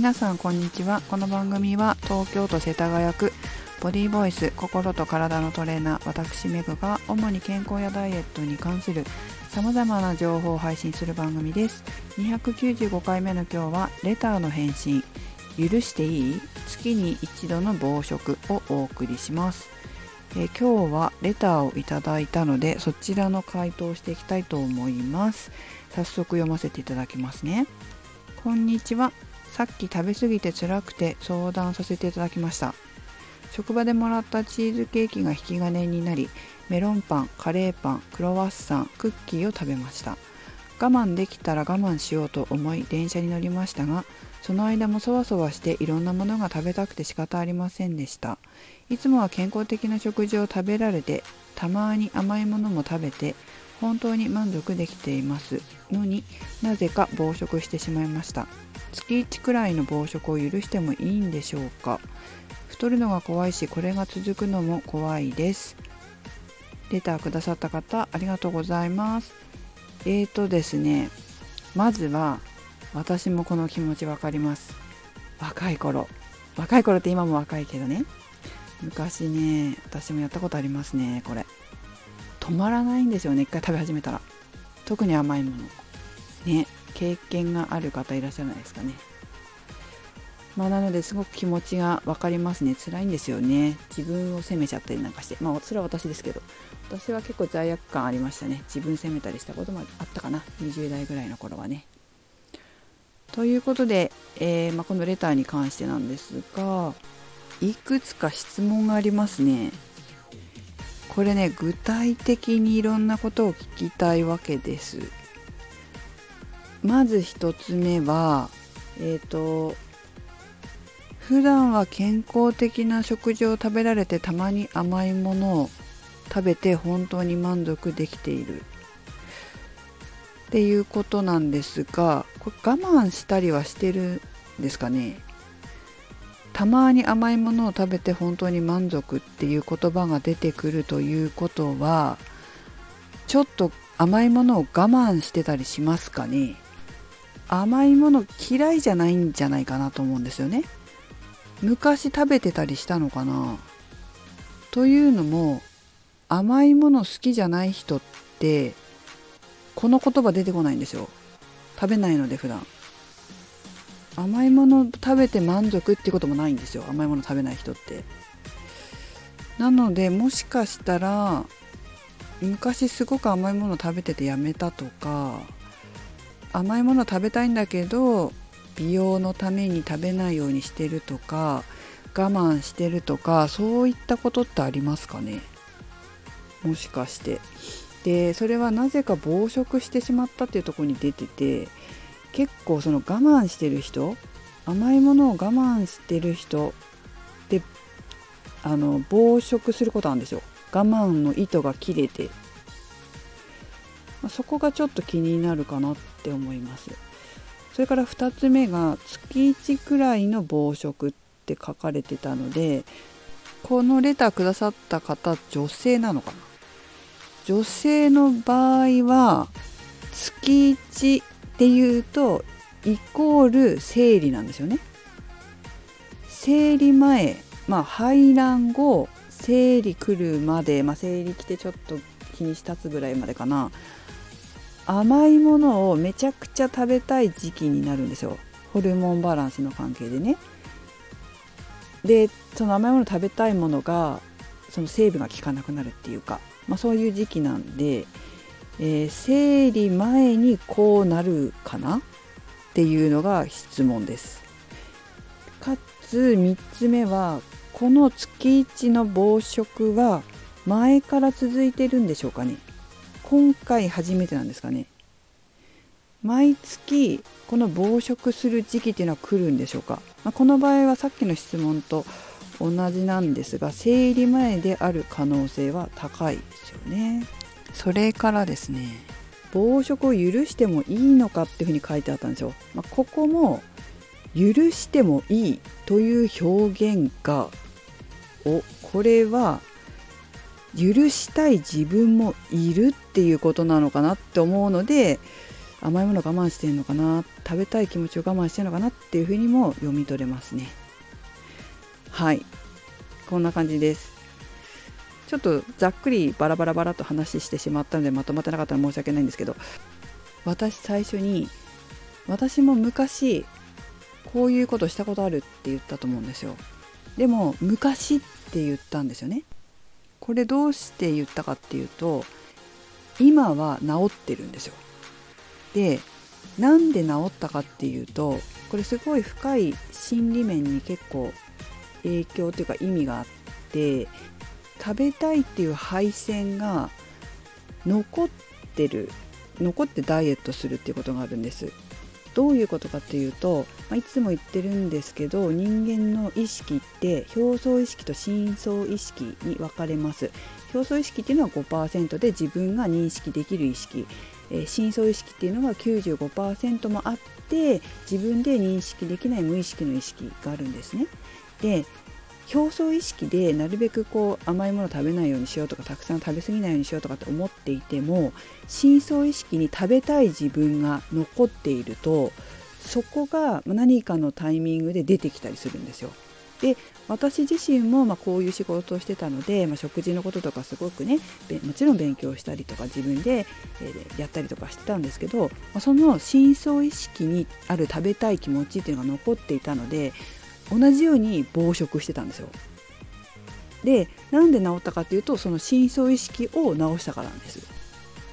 皆さんこんにちは。この番組は東京都世田谷区ボディーボイス心と体のトレーナー私メグが主に健康やダイエットに関するさまざまな情報を配信する番組です。295回目の今日はレターの返信。許していい？月に一度の暴食をお送りします。え今日はレターをいただいたのでそちらの回答をしていきたいと思います。早速読ませていただきますね。こんにちは。さっき食べ過ぎて辛くて相談させていただきました。職場でもらったチーズケーキが引き金になりメロンパンカレーパンクロワッサンクッキーを食べました。我慢できたら我慢しようと思い電車に乗りましたがその間もそわそわしていろんなものが食べたくて仕方ありませんでした。いつもは健康的な食事を食べられてたまに甘いものも食べて本当に満足できています。のになぜか暴食してしまいました。月1くらいの暴食を許してもいいんでしょうか。太るのが怖いしこれが続くのも怖いです。レターくださった方ありがとうございます。えーとですねまずは私もこの気持ち分かります。若い頃。若い頃って今も若いけどね。昔ね私もやったことありますねこれ。止まらないんですよね。一回食べ始めたら。特に甘いもの。ね。経験がある方いらっしゃらないですかね。まあ、なのですごく気持ちが分かりますね。辛いんですよね。自分を責めちゃったりなんかして。まあそれは私ですけど。私は結構罪悪感ありましたね。自分責めたりしたこともあったかな。20代ぐらいの頃はね。ということで、えー、まあ、このレターに関してなんですがいくつか質問がありますね。これね具体的にいろんなことを聞きたいわけです。まず1つ目はえっ、ー、と普段は健康的な食事を食べられてたまに甘いものを食べて本当に満足できている。っていうことなんですがこれ我慢したりはしてるんですかね？たまに甘いものを食べて本当に満足っていう言葉が出てくるということはちょっと甘いものを我慢してたりしますかね？甘いもの嫌いじゃないんじゃないかなと思うんですよね。昔食べてたりしたのかな？というのも甘いもの好きじゃない人ってこの言葉出てこないんですよ。食べないので普段。甘いもの食べて満足ってこともないんですよ。甘いもの食べない人って。なのでもしかしたら昔すごく甘いもの食べててやめたとか甘いもの食べたいんだけど美容のために食べないようにしてるとか我慢してるとかそういったことってありますかね？もしかして。でそれはなぜか暴食してしまったっていうとこに出てて結構その我慢してる人甘いものを我慢してる人であの暴食することなんですよ。我慢の糸が切れて、まあ、そこがちょっと気になるかなって思います。それから2つ目が月1くらいの暴食って書かれてたのでこのレターくださった方女性なのかな？女性の場合は月1っていうとイコール生理なんですよね。生理前まあ排卵後生理来るまで、まあ、生理来てちょっと日にち経つぐらいまでかな。甘いものをめちゃくちゃ食べたい時期になるんですよ。ホルモンバランスの関係でね。でその甘いもの食べたいものがその成分が効かなくなるっていうか、まあ、そういう時期なんで、えー、生理前にこうなるかな？っていうのが質問です。かつ3つ目はこの月1の暴食は前から続いてるんでしょうかね？今回初めてなんですかね？毎月この暴食する時期っていうのは来るんでしょうか、まあ、この場合はさっきの質問と同じなんですが生理前である可能性は高いですよね。それからですね暴食を許してもいいのかっていうふうに書いてあったんですよ、まあ、ここも許してもいいという表現がおこれは許したい自分もいるっていうことなのかなって思うので甘いもの我慢してるのかな食べたい気持ちを我慢してるのかなっていうふうにも読み取れますね。はい。こんな感じです。ちょっとざっくりバラバラバラと話してしまったのでまとまってなかったら申し訳ないんですけど私最初に私も昔こういうことしたことあるって言ったと思うんですよ。でも昔って言ったんですよね。これどうして言ったかっていうと今は治ってるんですよ。でなんで治ったかっていうとこれすごい深い心理面に結構影響というか意味があって食べたいっていう配線が残ってる残ってダイエットするっていうことがあるんです。どういうことかっていうと、ま、いつも言ってるんですけど人間の意識って表層意識と深層意識に分かれます。表層意識っていうのは5%で自分が認識できる意識、え、深層意識っていうのが95%もあって自分で認識できない無意識の意識があるんですね。で表層意識でなるべくこう甘いもの食べないようにしようとかたくさん食べ過ぎないようにしようとかって思っていても深層意識に食べたい自分が残っているとそこが何かのタイミングで出てきたりするんですよ。で私自身もまこういう仕事をしてたので、まあ、食事のこととかすごくねもちろん勉強したりとか自分で、えやったりとかしてたんですけど、まあ、その深層意識にある食べたい気持ちっていうのが残っていたので同じように暴食してたんですよ。でなんで治ったかっていうとその深層意識を治したからなんです。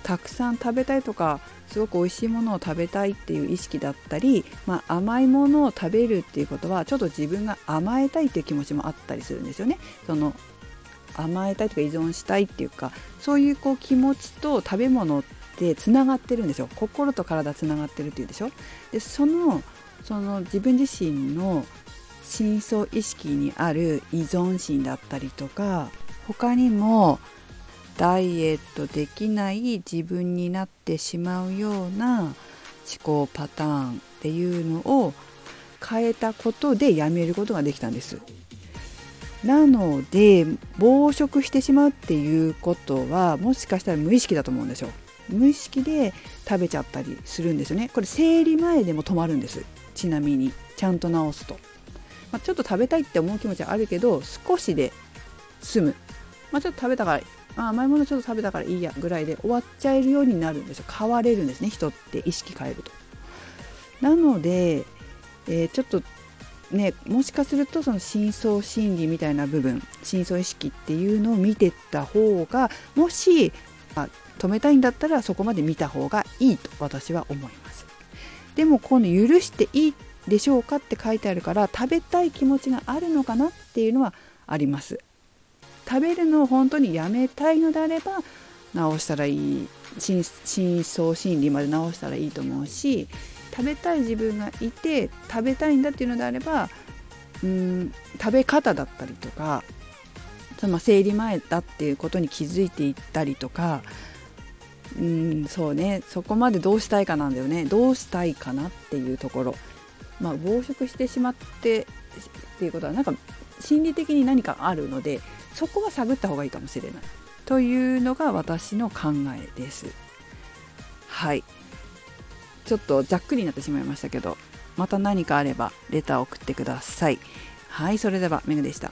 たくさん食べたいとかすごく美味しいものを食べたいっていう意識だったり、まあ、甘いものを食べるっていうことはちょっと自分が甘えたいっていう気持ちもあったりするんですよね。その甘えたいとか依存したいっていうかそういうこう気持ちと食べ物ってつながってるんですよ心と体つながってるっていうでしょでそのその自分自身の深層意識にある依存心だったりとか他にもダイエットできない自分になってしまうような思考パターンっていうのを変えたことでやめることができたんです。なので暴食してしまうっていうことはもしかしたら無意識だと思うんですよ。無意識で食べちゃったりするんですよね。これ生理前でも止まるんです。ちなみにちゃんと治すと。まあ、ちょっと食べたいって思う気持ちはあるけど少しで済む、まあ、ちょっと食べたからあ甘いものちょっと食べたからいいやぐらいで終わっちゃえるようになるんですよ変われるんですね人って意識変えると。なので、えー、ちょっとねもしかするとその深層心理みたいな部分深層意識っていうのを見てった方がもし、まあ、止めたいんだったらそこまで見た方がいいと私は思います。でもこの許していいっでしょうかって書いてあるから食べたい気持ちがあるのかなっていうのはあります。食べるのを本当にやめたいのであれば直したらいい。深層心理まで直したらいいと思うし食べたい自分がいて食べたいんだっていうのであればうん食べ方だったりとかその生理前だっていうことに気づいていったりとかうんそうね。そこまでどうしたいかなんだよね。どうしたいかなっていうところ。まあ、暴食してしまってっていうことはなんか心理的に何かあるのでそこは探った方がいいかもしれないというのが私の考えです。はいちょっとざっくりになってしまいましたけどまた何かあればレターを送ってください。はいそれではメグでした。